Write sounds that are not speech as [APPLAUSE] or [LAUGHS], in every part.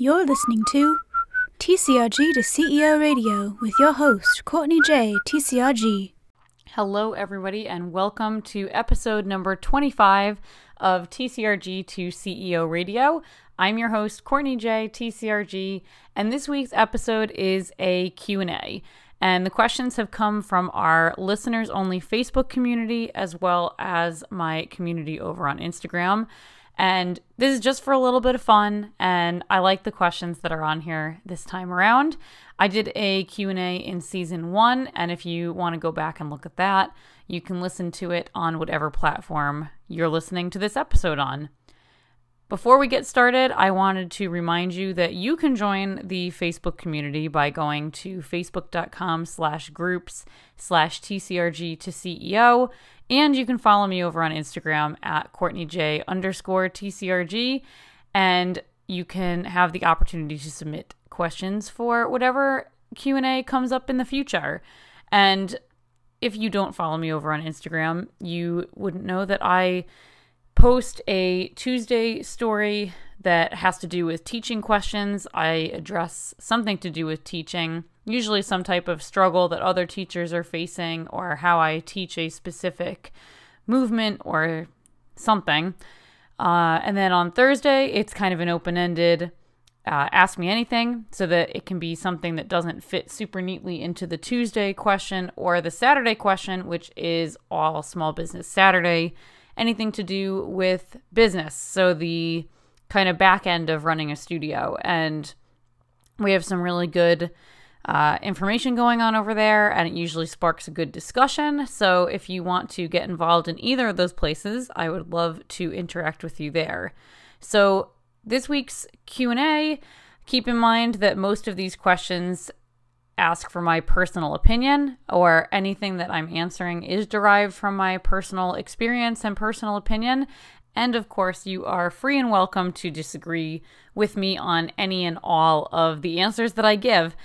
You're listening to TCRG to CEO Radio with your host, Courtney J. TCRG. Hello, everybody, and welcome to episode number 25 of TCRG to CEO Radio. I'm your host, Courtney J. TCRG, and this week's episode is a Q&A. And the questions have come from our listeners only Facebook community as well as my community over on Instagram. And this is just for a little bit of fun and I like the questions that are on here this time around. I did a Q&A in season 1 and if you want to go back and look at that, you can listen to it on whatever platform you're listening to this episode on. Before we get started, I wanted to remind you that you can join the Facebook community by going to facebook.com slash groups slash TCRG to CEO. And you can follow me over on Instagram at Courtney J underscore TCRG. And you can have the opportunity to submit questions for whatever Q&A comes up in the future. And if you don't follow me over on Instagram, you wouldn't know that I post a Tuesday story that has to do with teaching questions. I address something to do with teaching, usually some type of struggle that other teachers are facing, or how I teach a specific movement or something. Uh, and then on Thursday, it's kind of an open ended uh, ask me anything so that it can be something that doesn't fit super neatly into the Tuesday question or the Saturday question, which is all Small Business Saturday anything to do with business. So the kind of back end of running a studio. And we have some really good uh, information going on over there, and it usually sparks a good discussion. So if you want to get involved in either of those places, I would love to interact with you there. So this week's Q&A, keep in mind that most of these questions ask for my personal opinion or anything that I'm answering is derived from my personal experience and personal opinion. And of course, you are free and welcome to disagree with me on any and all of the answers that I give.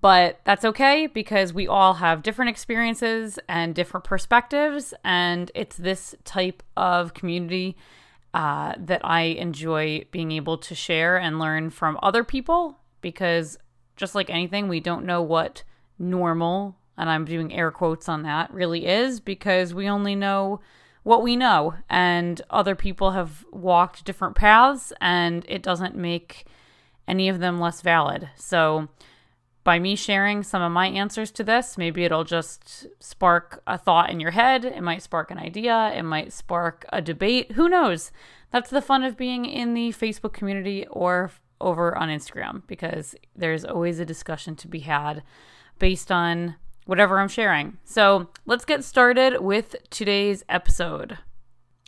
But that's okay because we all have different experiences and different perspectives. And it's this type of community uh, that I enjoy being able to share and learn from other people because just like anything, we don't know what normal, and I'm doing air quotes on that, really is because we only know what we know. And other people have walked different paths, and it doesn't make any of them less valid. So, by me sharing some of my answers to this, maybe it'll just spark a thought in your head. It might spark an idea. It might spark a debate. Who knows? That's the fun of being in the Facebook community or over on Instagram because there's always a discussion to be had based on whatever I'm sharing. So let's get started with today's episode.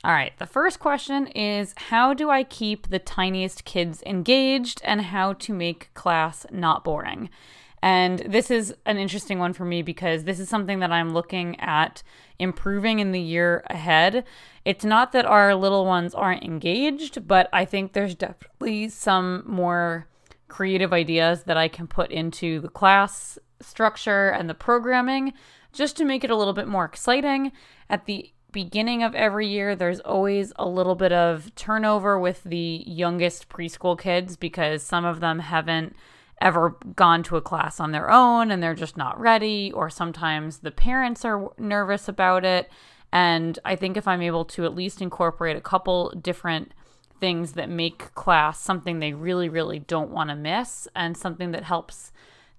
All right, the first question is How do I keep the tiniest kids engaged and how to make class not boring? And this is an interesting one for me because this is something that I'm looking at improving in the year ahead. It's not that our little ones aren't engaged, but I think there's definitely some more creative ideas that I can put into the class structure and the programming just to make it a little bit more exciting. At the beginning of every year, there's always a little bit of turnover with the youngest preschool kids because some of them haven't ever gone to a class on their own and they're just not ready, or sometimes the parents are nervous about it. And I think if I'm able to at least incorporate a couple different things that make class something they really, really don't want to miss and something that helps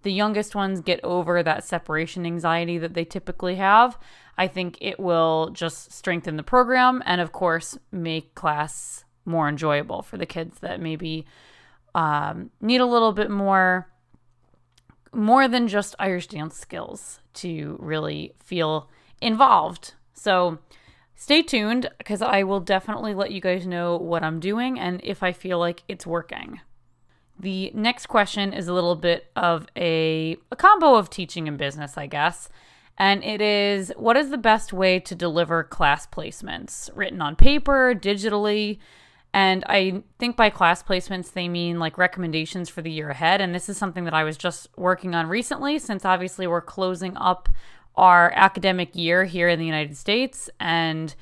the youngest ones get over that separation anxiety that they typically have, I think it will just strengthen the program and, of course, make class more enjoyable for the kids that maybe um, need a little bit more more than just Irish dance skills to really feel involved. So stay tuned because I will definitely let you guys know what I'm doing and if I feel like it's working. The next question is a little bit of a, a combo of teaching and business, I guess. And it is what is the best way to deliver class placements? Written on paper, digitally, and I think by class placements, they mean like recommendations for the year ahead. And this is something that I was just working on recently, since obviously we're closing up our academic year here in the United States. And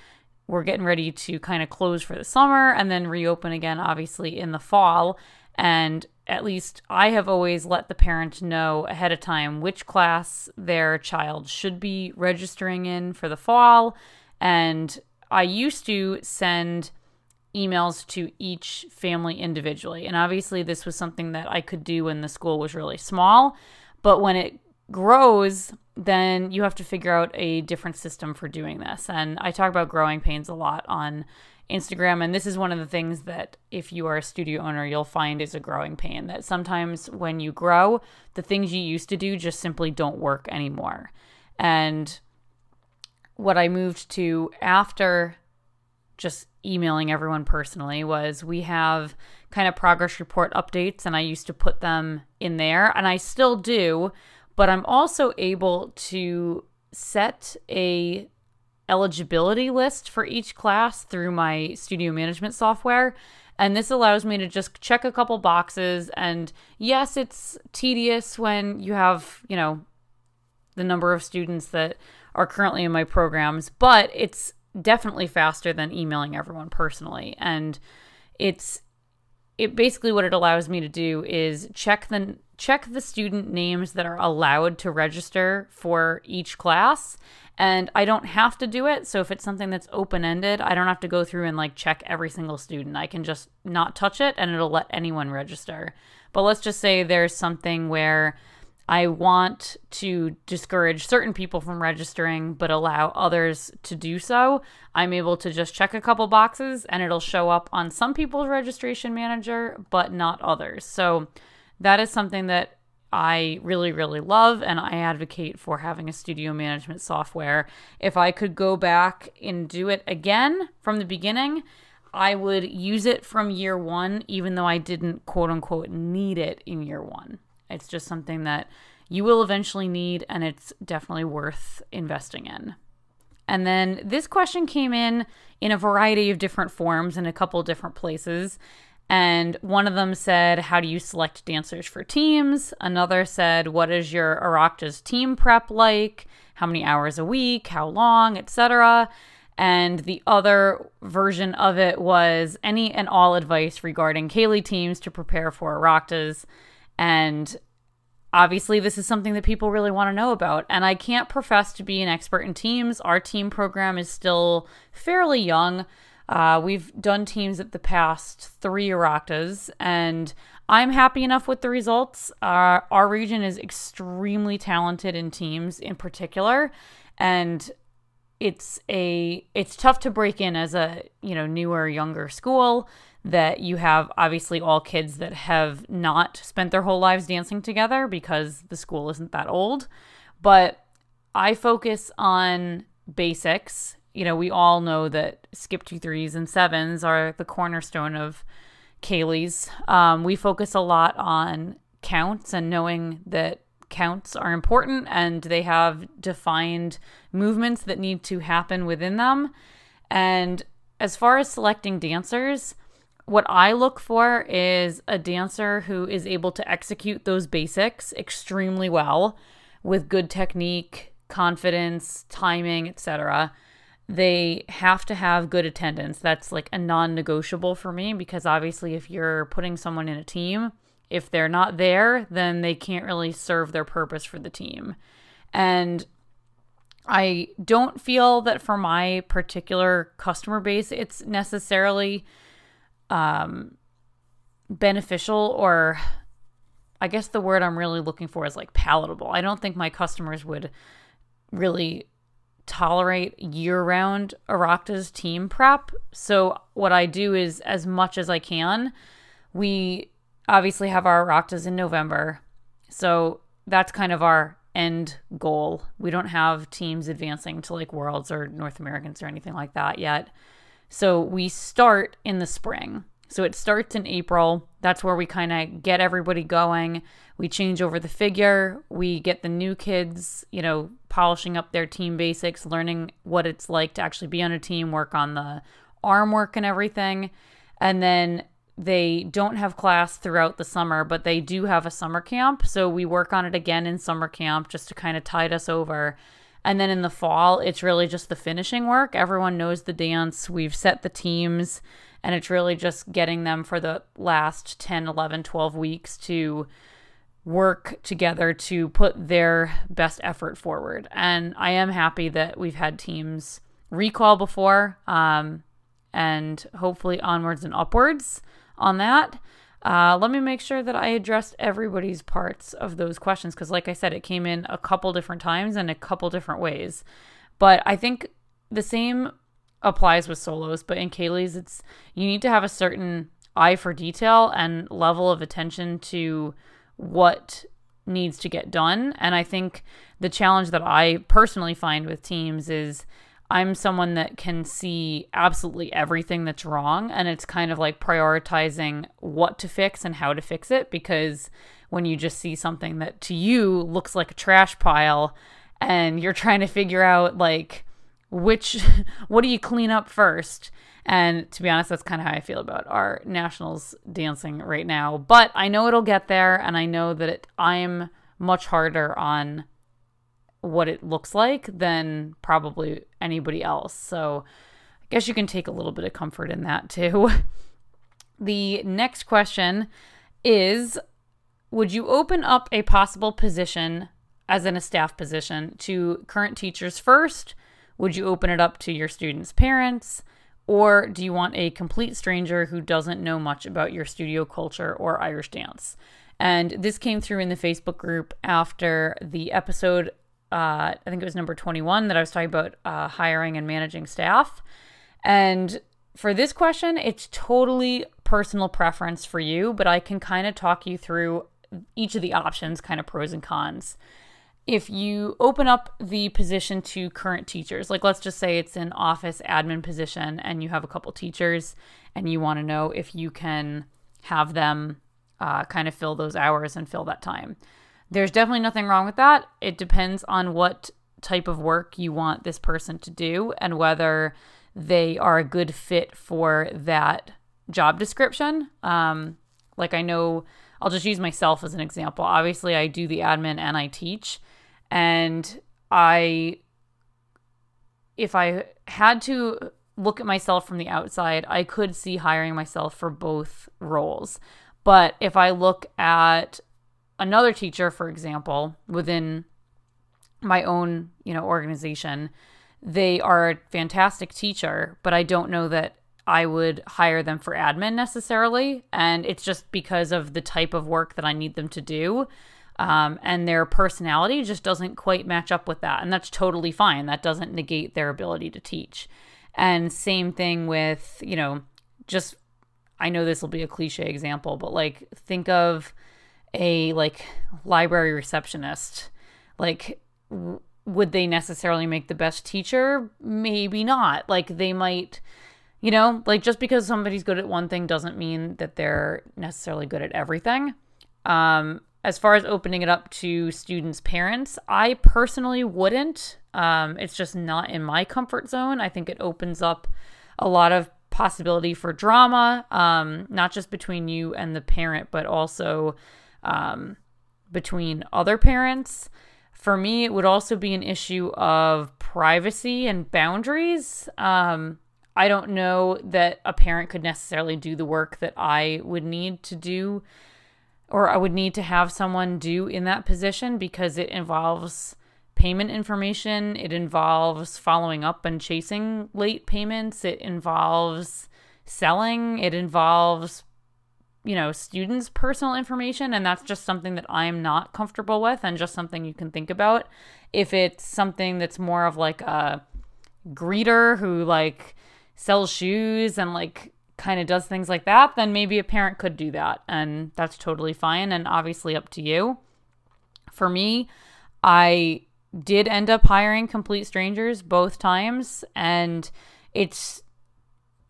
we're getting ready to kind of close for the summer and then reopen again, obviously, in the fall. And at least I have always let the parent know ahead of time which class their child should be registering in for the fall. And I used to send emails to each family individually. And obviously, this was something that I could do when the school was really small. But when it grows, then you have to figure out a different system for doing this. And I talk about growing pains a lot on Instagram. And this is one of the things that if you are a studio owner, you'll find is a growing pain that sometimes when you grow, the things you used to do just simply don't work anymore. And what I moved to after just emailing everyone personally was we have kind of progress report updates and I used to put them in there and I still do, but I'm also able to set a eligibility list for each class through my studio management software. And this allows me to just check a couple boxes. And yes, it's tedious when you have, you know, the number of students that are currently in my programs, but it's definitely faster than emailing everyone personally. And it's it basically what it allows me to do is check the check the student names that are allowed to register for each class and I don't have to do it. So if it's something that's open ended, I don't have to go through and like check every single student. I can just not touch it and it'll let anyone register. But let's just say there's something where I want to discourage certain people from registering but allow others to do so. I'm able to just check a couple boxes and it'll show up on some people's registration manager but not others. So that is something that I really, really love, and I advocate for having a studio management software. If I could go back and do it again from the beginning, I would use it from year one, even though I didn't quote unquote need it in year one. It's just something that you will eventually need, and it's definitely worth investing in. And then this question came in in a variety of different forms in a couple different places. And one of them said, How do you select dancers for teams? Another said, What is your Oireachtas team prep like? How many hours a week? How long? Etc. And the other version of it was any and all advice regarding Ceili teams to prepare for Oireachtas. And obviously, this is something that people really want to know about. And I can't profess to be an expert in teams. Our team program is still fairly young. Uh, we've done teams at the past three Oireachtas, and I'm happy enough with the results. Uh, our region is extremely talented in teams, in particular, and it's a it's tough to break in as a you know newer, younger school that you have obviously all kids that have not spent their whole lives dancing together because the school isn't that old. But I focus on basics you know, we all know that skip two threes and sevens are the cornerstone of Ceilidh's. Um, we focus a lot on counts and knowing that counts are important and they have defined movements that need to happen within them. And as far as selecting dancers, what I look for is a dancer who is able to execute those basics extremely well with good technique, confidence, timing, etc they have to have good attendance. That's like a non negotiable for me because obviously, if you're putting someone in a team, if they're not there, then they can't really serve their purpose for the team. And I don't feel that for my particular customer base, it's necessarily um, beneficial or I guess the word I'm really looking for is like palatable. I don't think my customers would really tolerate year round Oireachtas team prep. So, what I do is, as much as I can, we obviously have our Oireachtas in November. So, that's kind of our end goal. We don't have teams advancing to like Worlds or North Americans or anything like that yet. So, we start in the spring. So it starts in April. That's where we kind of get everybody going. We change over the figure. We get the new kids, you know, polishing up their team basics, learning what it's like to actually be on a team, work on the arm work and everything. And then they don't have class throughout the summer, but they do have a summer camp. So we work on it again in summer camp just to kind of tide us over. And then in the fall, it's really just the finishing work. Everyone knows the dance. We've set the teams, and it's really just getting them for the last 10, 11, 12 weeks to work together to put their best effort forward. And I am happy that we've had teams recall before um, and hopefully onwards and upwards on that. Uh, let me make sure that I addressed everybody's parts of those questions because, like I said, it came in a couple different times and a couple different ways. But I think the same applies with solos, but in Ceili's, it's you need to have a certain eye for detail and level of attention to what needs to get done. And I think the challenge that I personally find with teams is I'm someone that can see absolutely everything that's wrong. And it's kind of like prioritizing what to fix and how to fix it. Because when you just see something that to you looks like a trash pile and you're trying to figure out, like, which, [LAUGHS] what do you clean up first? And to be honest, that's kind of how I feel about our nationals dancing right now. But I know it'll get there. And I know that it, I'm much harder on what it looks like than probably anybody else. So I guess you can take a little bit of comfort in that too. [LAUGHS] the next question is Would you open up a possible position as in a staff position to current teachers first? Would you open it up to your students' parents? Or do you want a complete stranger who doesn't know much about your studio culture or Irish dance? And this came through in the Facebook group after the episode uh, I think it was number 21 that I was talking about uh, hiring and managing staff. And for this question, it's totally personal preference for you, but I can kind of talk you through each of the options, kind of pros and cons. If you open up the position to current teachers, like let's just say it's an office admin position and you have a couple teachers and you want to know if you can have them uh, kind of fill those hours and fill that time. There's definitely nothing wrong with that. It depends on what type of work you want this person to do and whether they are a good fit for that job description. Um, like I know, I'll just use myself as an example. Obviously, I do the admin and I teach, and I, if I had to look at myself from the outside, I could see hiring myself for both roles. But if I look at another teacher, for example, within my own, you know, organization, they are a fantastic teacher, but I don't know that I would hire them for admin necessarily. And it's just because of the type of work that I need them to do. Um, and their personality just doesn't quite match up with that. And that's totally fine. That doesn't negate their ability to teach. And same thing with, you know, just, I know this will be a cliche example, but like think of, a like library receptionist. Like would they necessarily make the best teacher? Maybe not. Like they might you know like just because somebody's good at one thing doesn't mean that they're necessarily good at everything. Um as far as opening it up to students parents i personally wouldn't. Um it's just not in my comfort zone. I think it opens up a lot of possibility for drama um not just between you and the parent but also um, between other parents. For me, it would also be an issue of privacy and boundaries. Um, I don't know that a parent could necessarily do the work that I would need to do or I would need to have someone do in that position because it involves payment information, it involves following up and chasing late payments, it involves selling, it involves you know, students' personal information, and that's just something that I'm not comfortable with, and just something you can think about. If it's something that's more of like a greeter who like sells shoes and like kind of does things like that, then maybe a parent could do that, and that's totally fine, and obviously up to you. For me, I did end up hiring complete strangers both times, and it's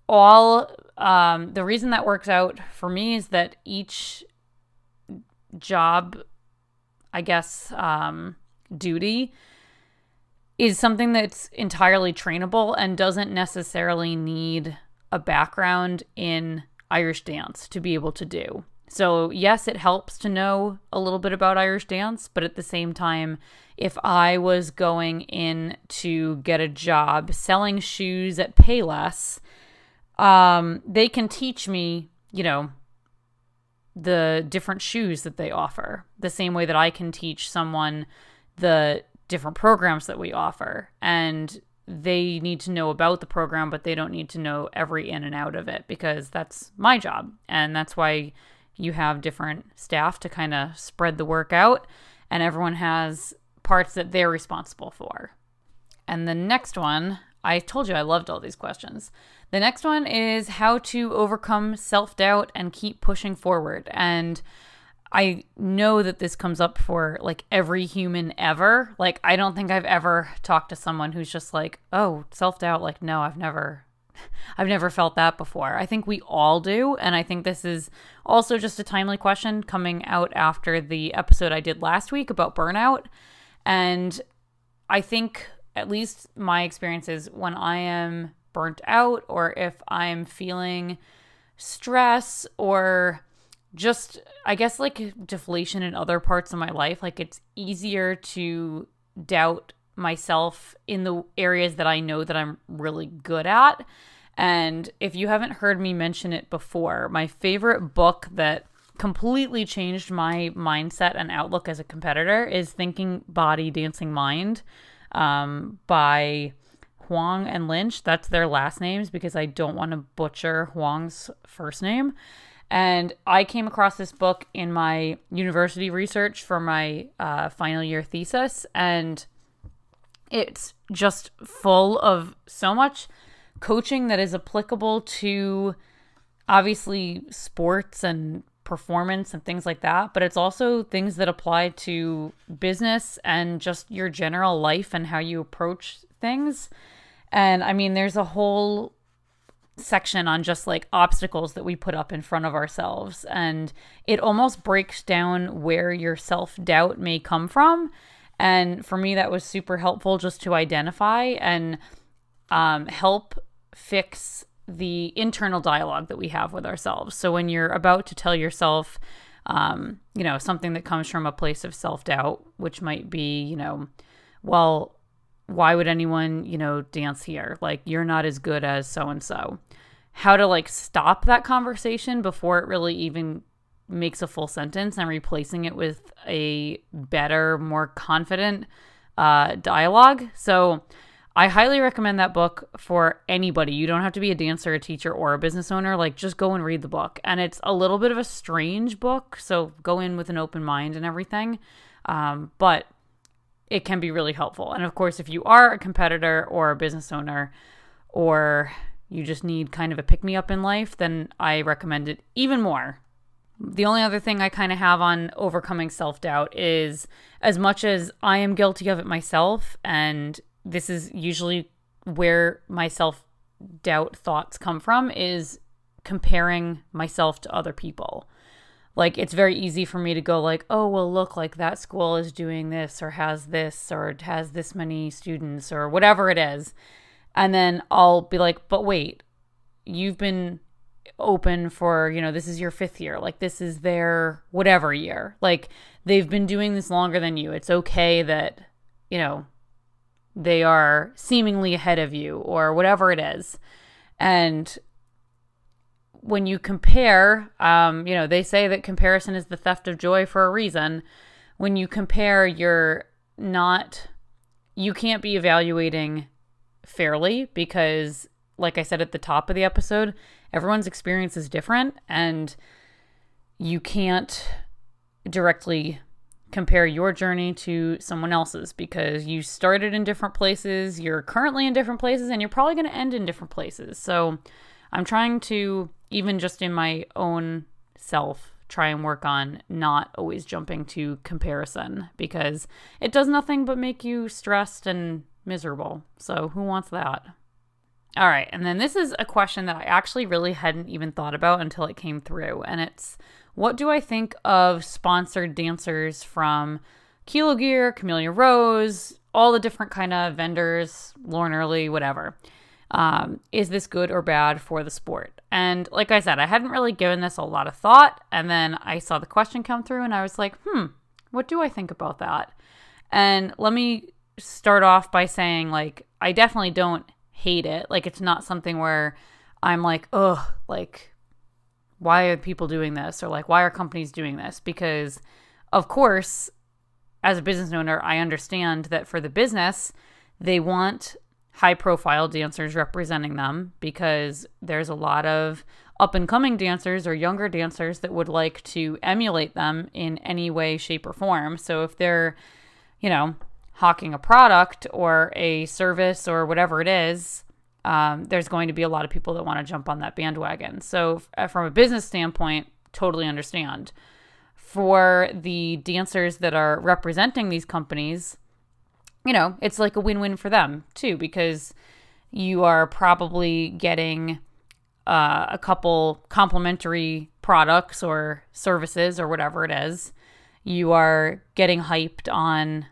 all um, the reason that works out for me is that each job, I guess, um, duty is something that's entirely trainable and doesn't necessarily need a background in Irish dance to be able to do. So, yes, it helps to know a little bit about Irish dance, but at the same time, if I was going in to get a job selling shoes at Payless, um, they can teach me, you know, the different shoes that they offer, the same way that I can teach someone the different programs that we offer. And they need to know about the program, but they don't need to know every in and out of it because that's my job. And that's why you have different staff to kind of spread the work out, and everyone has parts that they're responsible for. And the next one, I told you I loved all these questions. The next one is how to overcome self doubt and keep pushing forward. And I know that this comes up for like every human ever. Like, I don't think I've ever talked to someone who's just like, oh, self doubt. Like, no, I've never. [LAUGHS] I've never felt that before. I think we all do. And I think this is also just a timely question coming out after the episode I did last week about burnout. And I think, at least my experience is when I am burnt out or if I'm feeling stress or just I guess like deflation in other parts of my life, like it's easier to doubt myself in the areas that I know that I'm really good at. And if you haven't heard me mention it before, my favorite book that completely changed my mindset and outlook as a competitor is Thinking Body Dancing Mind um, by Huang and Lynch. That's their last names because I don't want to butcher Huang's first name. And I came across this book in my university research for my uh, final year thesis, and it's just full of so much coaching that is applicable to obviously sports and performance and things like that, but it's also things that apply to business and just your general life and how you approach things. And I mean, there's a whole section on just like obstacles that we put up in front of ourselves. And it almost breaks down where your self doubt may come from. And for me, that was super helpful just to identify and um, help fix the internal dialogue that we have with ourselves. So when you're about to tell yourself, um, you know, something that comes from a place of self doubt, which might be, you know, well, why would anyone, you know, dance here? Like, you're not as good as so and so. How to like stop that conversation before it really even makes a full sentence and replacing it with a better, more confident uh, dialogue. So, I highly recommend that book for anybody. You don't have to be a dancer, a teacher, or a business owner. Like, just go and read the book. And it's a little bit of a strange book. So, go in with an open mind and everything. Um, but it can be really helpful. And of course, if you are a competitor or a business owner, or you just need kind of a pick me up in life, then I recommend it even more. The only other thing I kind of have on overcoming self doubt is as much as I am guilty of it myself, and this is usually where my self doubt thoughts come from, is comparing myself to other people like it's very easy for me to go like oh well look like that school is doing this or has this or has this many students or whatever it is. And then i'll be like but wait you've been open for you know this is your fifth year. Like this is their whatever year. Like they've been doing this longer than you. It's okay that you know they are seemingly ahead of you or whatever it is. And when you compare, um, you know, they say that comparison is the theft of joy for a reason. When you compare, you're not, you can't be evaluating fairly because, like I said at the top of the episode, everyone's experience is different and you can't directly compare your journey to someone else's because you started in different places, you're currently in different places, and you're probably going to end in different places. So I'm trying to even just in my own self, try and work on not always jumping to comparison because it does nothing but make you stressed and miserable. So, who wants that? All right, and then this is a question that I actually really hadn't even thought about until it came through, and it's what do I think of sponsored dancers from Kilo Gear, Camellia Rose, all the different kind of vendors, Lauren Early, whatever. Um, is this good or bad for the sport? And like I said, I hadn't really given this a lot of thought. And then I saw the question come through and I was like, hmm, what do I think about that? And let me start off by saying, like, I definitely don't hate it. Like, it's not something where I'm like, ugh, like, why are people doing this? Or like, why are companies doing this? Because, of course, as a business owner, I understand that for the business, they want high profile dancers representing them because there's a lot of up and coming dancers or younger dancers that would like to emulate them in any way, shape, or form. So if they're, you know, hawking a product or a service or whatever it is, um, there's going to be a lot of people that want to jump on that bandwagon. So, uh, from a business standpoint, totally understand. For the dancers that are representing these companies, you know, it's like a win win for them too, because you are probably getting uh, a couple complimentary products or services or whatever it is. You are getting hyped on,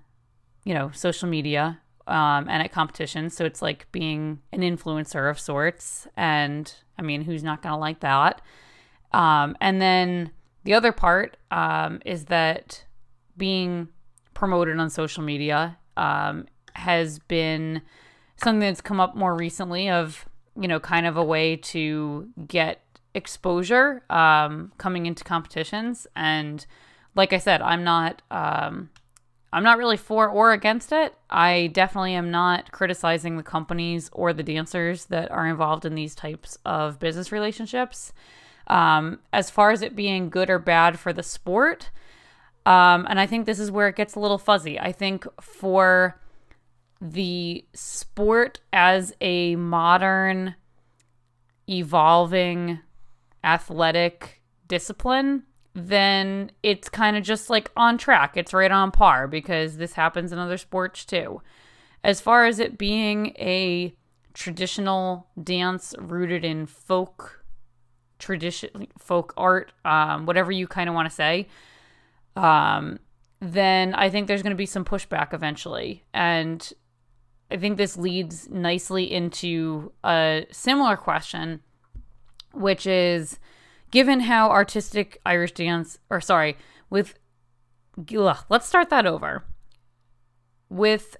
you know, social media um, and at competitions. So it's like being an influencer of sorts. And I mean, who's not going to like that? Um, and then the other part um, is that being promoted on social media um, has been something that's come up more recently of you know kind of a way to get exposure um, coming into competitions. And like i said i'm not um, i'm not really for or against it. I definitely am not criticizing the companies or the dancers that are involved in these types of business relationships. Um, as far as it being good or bad for the sport um, and I think this is where it gets a little fuzzy. I think for the sport as a modern, evolving athletic discipline, then it's kind of just like on track. It's right on par because this happens in other sports too. As far as it being a traditional dance rooted in folk tradition, folk art, um, whatever you kind of want to say, um, then I think there's going to be some pushback eventually. And I think this leads nicely into a similar question, which is given how artistic Irish dance, or sorry, with, ugh, let's start that over. With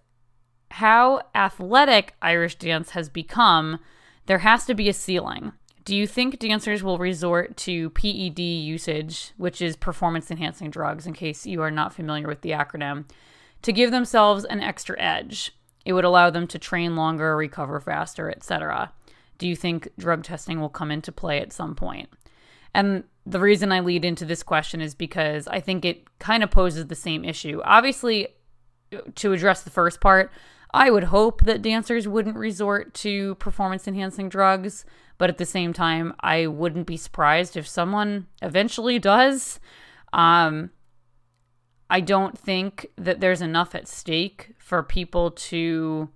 how athletic Irish dance has become, there has to be a ceiling. Do you think dancers will resort to PED usage, which is performance enhancing drugs, in case you are not familiar with the acronym, to give themselves an extra edge? It would allow them to train longer, recover faster, etc. Do you think drug testing will come into play at some point? And the reason I lead into this question is because I think it kind of poses the same issue. Obviously, to address the first part, I would hope that dancers wouldn't resort to performance enhancing drugs. But at the same time, I wouldn't be surprised if someone eventually does. Um, I don't think that there's enough at stake for people to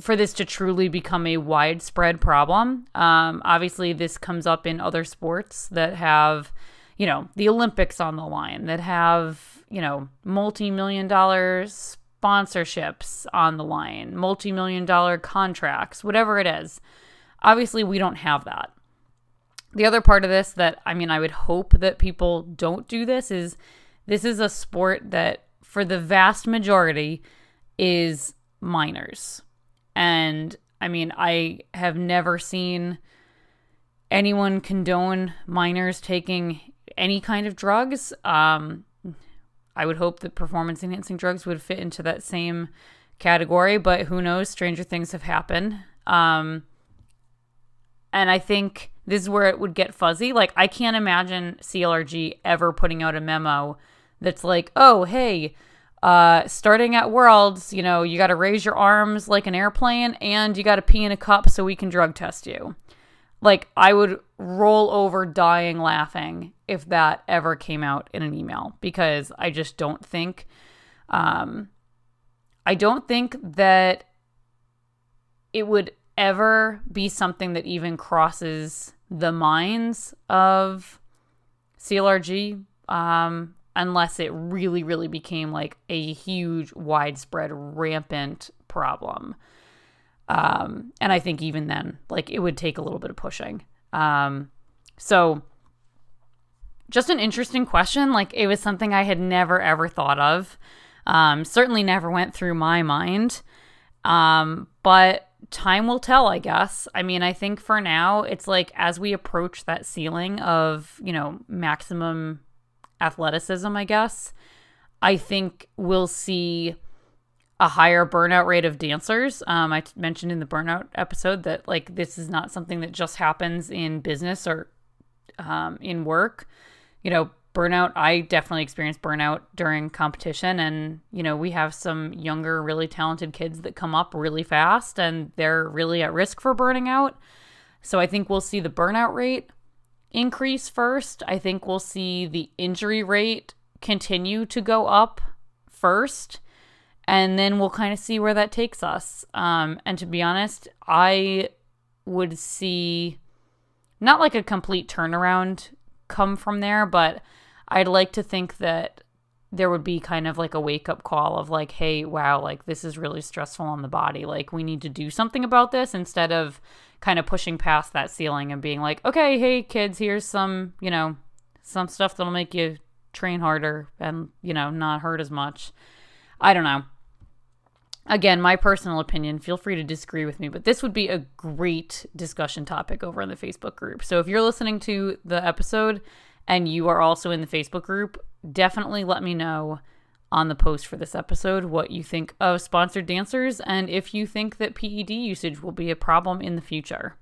for this to truly become a widespread problem. Um, obviously, this comes up in other sports that have, you know, the Olympics on the line, that have, you know, multi million dollar sponsorships on the line, multi million dollar contracts, whatever it is. Obviously, we don't have that. The other part of this that I mean, I would hope that people don't do this is this is a sport that, for the vast majority, is minors. And I mean, I have never seen anyone condone minors taking any kind of drugs. Um, I would hope that performance enhancing drugs would fit into that same category, but who knows? Stranger things have happened. Um, and I think this is where it would get fuzzy. Like, I can't imagine CLRG ever putting out a memo that's like, oh, hey, uh, starting at Worlds, you know, you got to raise your arms like an airplane and you got to pee in a cup so we can drug test you. Like, I would roll over dying laughing if that ever came out in an email because I just don't think, um, I don't think that it would ever be something that even crosses the minds of CLRG um, unless it really, really became like a huge, widespread, rampant problem. Um, and I think even then, like it would take a little bit of pushing. Um, so just an interesting question. Like it was something I had never ever thought of. Um, certainly never went through my mind. Um, but time will tell, I guess. I mean, I think for now, it's like as we approach that ceiling of, you know, maximum athleticism, I guess, I think we'll see a higher burnout rate of dancers. Um, I t- mentioned in the burnout episode that like this is not something that just happens in business or um, in work. You know, burnout. I definitely experienced burnout during competition, and you know we have some younger, really talented kids that come up really fast, and they're really at risk for burning out. So I think we'll see the burnout rate increase first. I think we'll see the injury rate continue to go up first and then we'll kind of see where that takes us. Um, and to be honest, I would see not like a complete turnaround come from there, but I'd like to think that there would be kind of like a wake up call of like, hey, wow, like this is really stressful on the body. Like we need to do something about this instead of kind of pushing past that ceiling and being like, okay, hey, kids, here's some, you know, some stuff that'll make you train harder and, you know, not hurt as much. I don't know again, my personal opinion, feel free to disagree with me, but this would be a great discussion topic over in the Facebook group. So if you're listening to the episode and you are also in the Facebook group, definitely let me know on the post for this episode what you think of sponsored dancers and if you think that PED usage will be a problem in the future.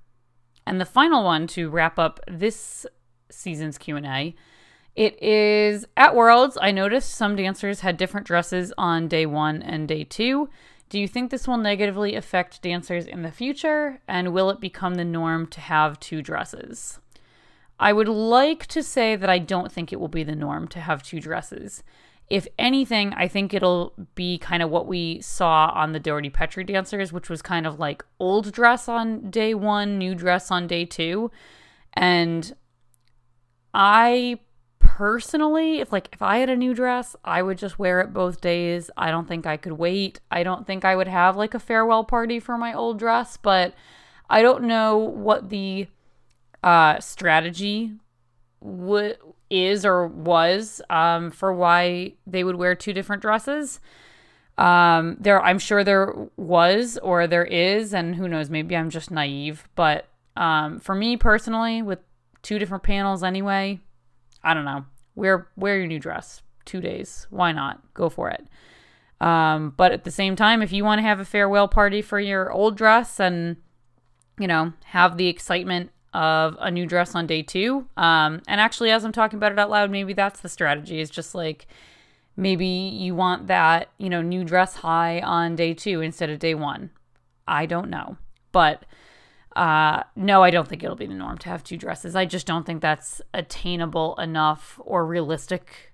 And the final one to wrap up this season's Q&A it is at Worlds. I noticed some dancers had different dresses on day one and day two. Do you think this will negatively affect dancers in the future? And will it become the norm to have two dresses? I would like to say that I don't think it will be the norm to have two dresses. If anything, I think it'll be kind of what we saw on the Doherty Petrie dancers, which was kind of like old dress on day one, new dress on day two. And I personally, if like if I had a new dress, I would just wear it both days. I don't think I could wait. I don't think I would have like a farewell party for my old dress, but I don't know what the uh strategy would is or was um for why they would wear two different dresses. Um there I'm sure there was or there is and who knows maybe I'm just naive, but um for me personally with two different panels anyway, I don't know. Wear wear your new dress. Two days. Why not? Go for it. Um, but at the same time, if you want to have a farewell party for your old dress and you know have the excitement of a new dress on day two, um, and actually, as I'm talking about it out loud, maybe that's the strategy. Is just like maybe you want that you know new dress high on day two instead of day one. I don't know, but uh, no, I don't think it'll be the norm to have two dresses. I just don't think that's attainable enough or realistic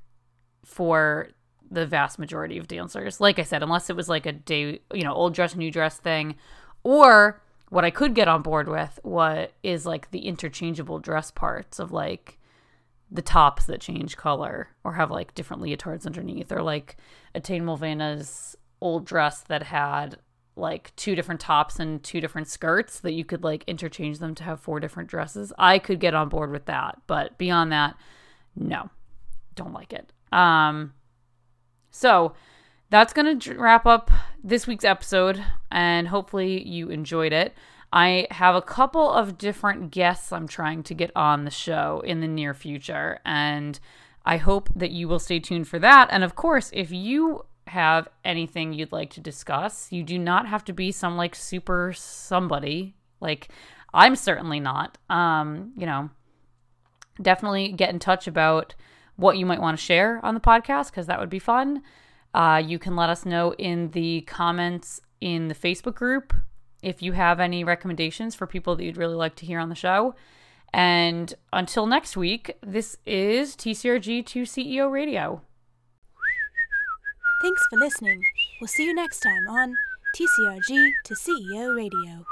for the vast majority of dancers. Like I said, unless it was like a day, you know, old dress, new dress thing, or what I could get on board with, what is like the interchangeable dress parts of like the tops that change color or have like different leotards underneath, or like Attain Mulvana's old dress that had like two different tops and two different skirts that you could like interchange them to have four different dresses. I could get on board with that, but beyond that, no. Don't like it. Um so that's going to wrap up this week's episode and hopefully you enjoyed it. I have a couple of different guests I'm trying to get on the show in the near future and I hope that you will stay tuned for that. And of course, if you have anything you'd like to discuss. You do not have to be some like super somebody. Like I'm certainly not. Um, you know, definitely get in touch about what you might want to share on the podcast because that would be fun. Uh, you can let us know in the comments in the Facebook group if you have any recommendations for people that you'd really like to hear on the show. And until next week, this is TCRG to CEO Radio. Thanks for listening. We'll see you next time on TCRG to CEO Radio.